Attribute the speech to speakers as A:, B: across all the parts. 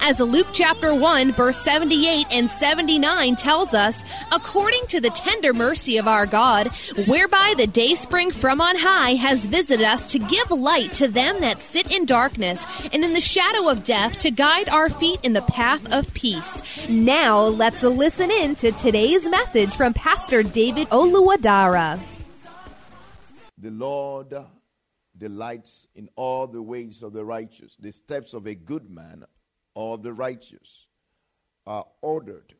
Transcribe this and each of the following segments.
A: As Luke chapter 1, verse 78 and 79 tells us, according to the tender mercy of our God, whereby the day spring from on high has visited us to give light to them that sit in darkness and in the shadow of death to guide our feet in the path of peace. Now let's listen in to today's message from Pastor David Oluwadara.
B: The Lord delights in all the ways of the righteous. The steps of a good man or the righteous are ordered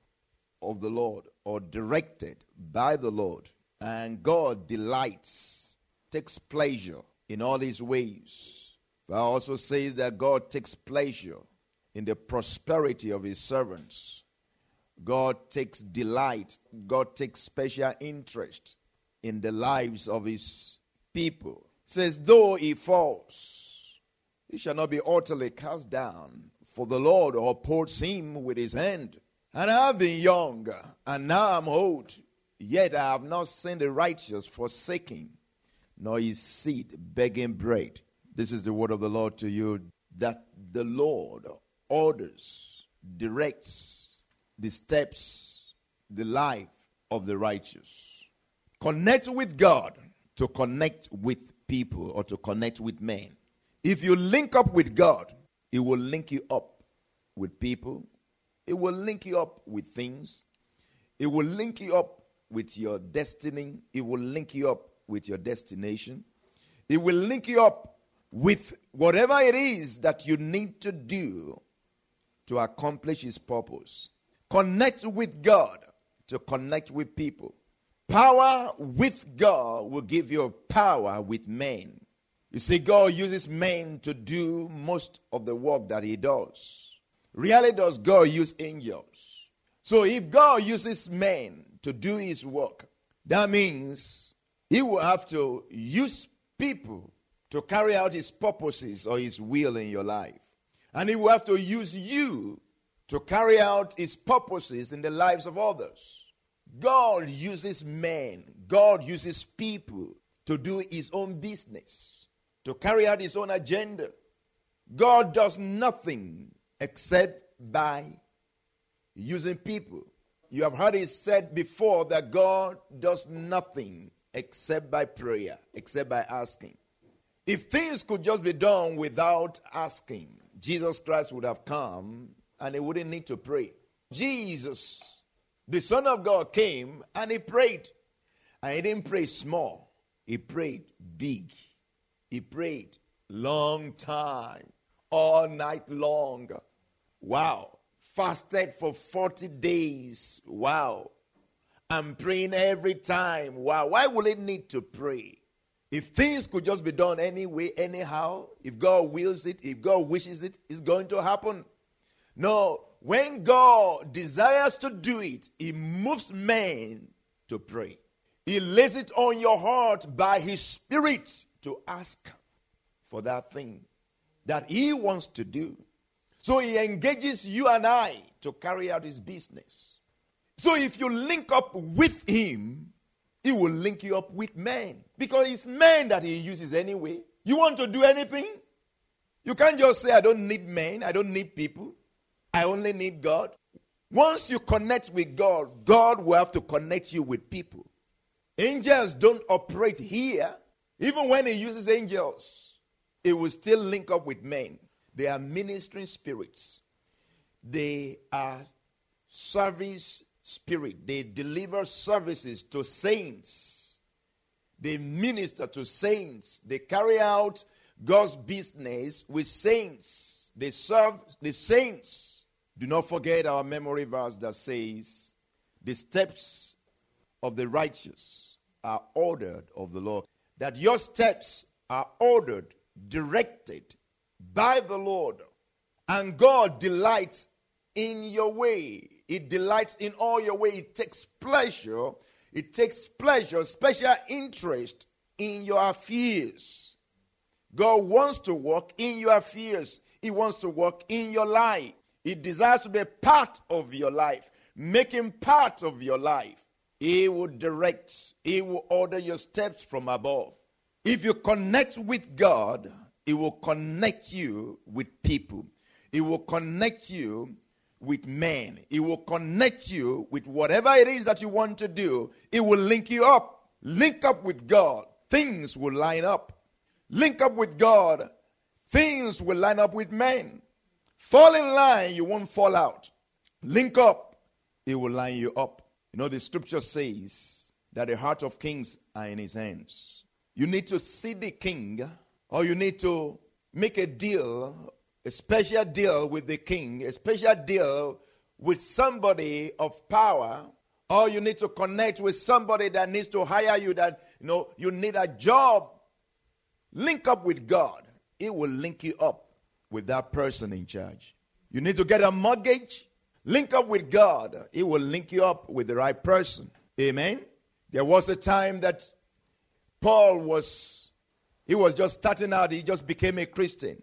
B: of the Lord or directed by the Lord. And God delights, takes pleasure in all his ways. But also says that God takes pleasure in the prosperity of his servants. God takes delight, God takes special interest in the lives of his people. says, though he falls, he shall not be utterly cast down, for the Lord upholds him with his hand. And I have been young, and now I'm old, yet I have not seen the righteous forsaken, nor his seed begging bread. This is the word of the Lord to you that the Lord orders, directs the steps, the life of the righteous. Connect with God to connect with people or to connect with men. If you link up with God, it will link you up with people. It will link you up with things. It will link you up with your destiny. It will link you up with your destination. It will link you up with whatever it is that you need to do to accomplish His purpose. Connect with God to connect with people. Power with God will give you power with men. You see, God uses men to do most of the work that He does. Rarely does God use angels. So if God uses men to do His work, that means He will have to use people to carry out His purposes or His will in your life. And He will have to use you to carry out His purposes in the lives of others. God uses men, God uses people to do his own business, to carry out his own agenda. God does nothing except by using people. You have heard it said before that God does nothing except by prayer, except by asking. If things could just be done without asking, Jesus Christ would have come and he wouldn't need to pray. Jesus the Son of God came and he prayed. And he didn't pray small, he prayed big. He prayed long time, all night long. Wow. Fasted for 40 days. Wow. I'm praying every time. Wow. Why will it need to pray? If things could just be done anyway, anyhow, if God wills it, if God wishes it, it's going to happen. No, when God desires to do it, He moves men to pray. He lays it on your heart by His Spirit to ask for that thing that He wants to do. So He engages you and I to carry out His business. So if you link up with Him, He will link you up with men because it's men that He uses anyway. You want to do anything? You can't just say, I don't need men, I don't need people. I only need God. Once you connect with God, God will have to connect you with people. Angels don't operate here. Even when He uses angels, it will still link up with men. They are ministering spirits. They are service spirit. They deliver services to saints. They minister to saints. They carry out God's business with saints. They serve the saints. Do not forget our memory verse that says, The steps of the righteous are ordered of the Lord. That your steps are ordered, directed by the Lord. And God delights in your way. It delights in all your way. It takes pleasure. It takes pleasure, special interest in your affairs. God wants to work in your affairs. He wants to work in your life. He desires to be a part of your life, making part of your life. He will direct, He will order your steps from above. If you connect with God, it will connect you with people. It will connect you with men. It will connect you with whatever it is that you want to do. It will link you up. Link up with God. Things will line up. Link up with God. Things will line up with men. Fall in line, you won't fall out. Link up, it will line you up. You know, the scripture says that the heart of kings are in his hands. You need to see the king, or you need to make a deal a special deal with the king, a special deal with somebody of power, or you need to connect with somebody that needs to hire you, that you know you need a job. Link up with God. It will link you up with that person in charge. You need to get a mortgage. Link up with God. It will link you up with the right person. Amen. There was a time that Paul was he was just starting out, he just became a Christian.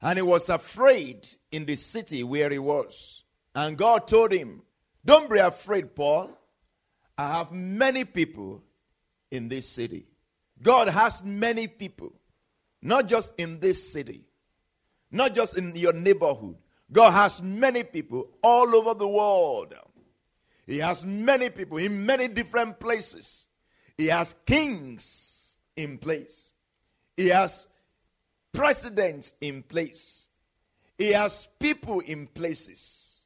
B: And he was afraid in the city where he was. And God told him, Don't be afraid, Paul. I have many people in this city. God has many people, not just in this city, not just in your neighborhood. God has many people all over the world. He has many people in many different places. He has kings in place. He has presidents in place, he has people in places,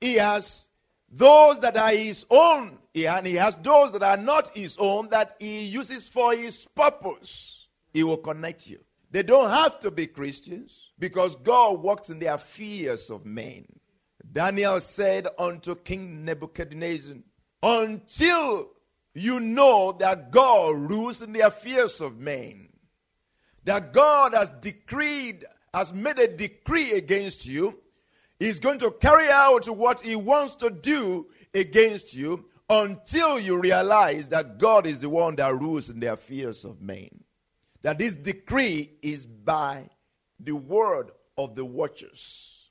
B: he has those that are his own, and he has those that are not his own that he uses for his purpose. He will connect you. They don't have to be Christians because God works in the affairs of men. Daniel said unto King Nebuchadnezzar, Until you know that God rules in the affairs of men, that God has decreed, has made a decree against you, He's going to carry out what He wants to do against you until you realize that God is the one that rules in the affairs of men. That this decree is by the word of the watchers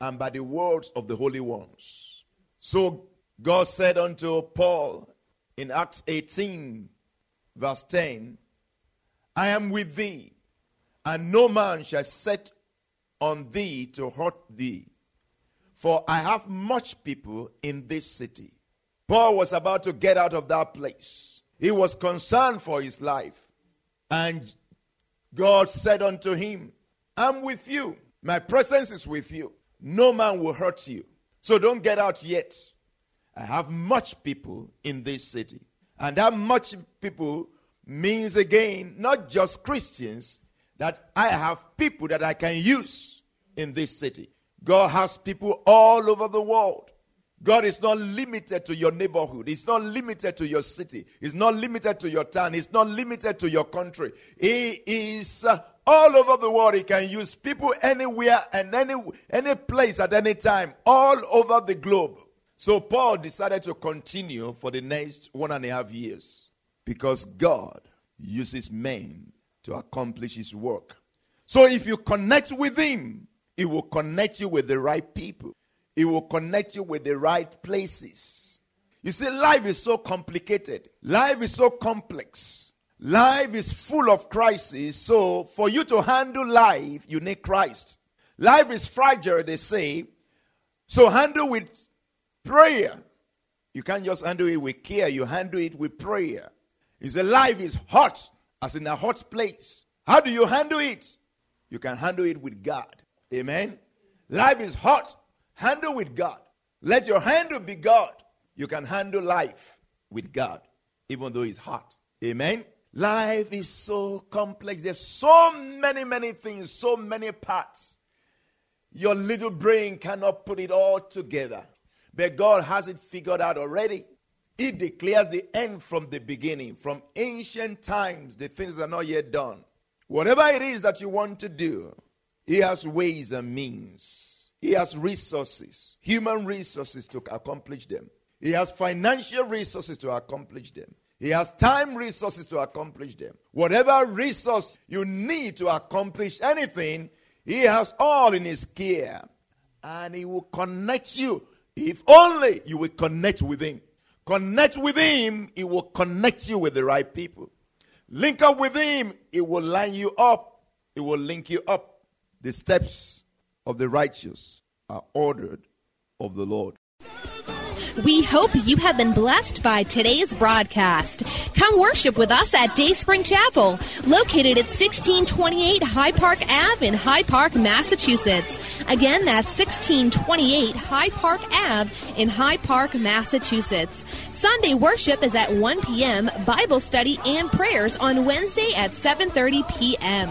B: and by the words of the holy ones. So God said unto Paul in Acts 18, verse 10, I am with thee, and no man shall set on thee to hurt thee. For I have much people in this city. Paul was about to get out of that place. He was concerned for his life. And God said unto him, I'm with you. My presence is with you. No man will hurt you. So don't get out yet. I have much people in this city. And that much people means again not just Christians, that I have people that I can use in this city. God has people all over the world. God is not limited to your neighborhood. He's not limited to your city. He's not limited to your town. He's not limited to your country. He is uh, all over the world. He can use people anywhere and any, any place at any time, all over the globe. So Paul decided to continue for the next one and a half years because God uses men to accomplish his work. So if you connect with him, he will connect you with the right people. He will connect you with the right places. You see, life is so complicated. Life is so complex. Life is full of crises. So, for you to handle life, you need Christ. Life is fragile, they say. So, handle with prayer. You can't just handle it with care, you handle it with prayer. Said, Life is hot, as in a hot place. How do you handle it? You can handle it with God. Amen. Life is hot. Handle with God. Let your handle be God. You can handle life with God, even though it's hot. Amen. Life is so complex. There's so many, many things, so many parts. Your little brain cannot put it all together. But God has it figured out already. He declares the end from the beginning, from ancient times, the things that are not yet done. Whatever it is that you want to do, He has ways and means. He has resources, human resources to accomplish them. He has financial resources to accomplish them. He has time resources to accomplish them. Whatever resource you need to accomplish anything, He has all in His care. And He will connect you if only you will connect with Him. Connect with Him, He will connect you with the right people. Link up with Him, He will line you up, He will link you up. The steps of the righteous are ordered of the Lord.
A: We hope you have been blessed by today's broadcast. Come worship with us at Dayspring Chapel, located at 1628 Hyde Park Ave in Hyde Park, Massachusetts. Again, that's 1628 Hyde Park Ave in Hyde Park, Massachusetts. Sunday worship is at 1 p.m., Bible study and prayers on Wednesday at 7:30 p.m.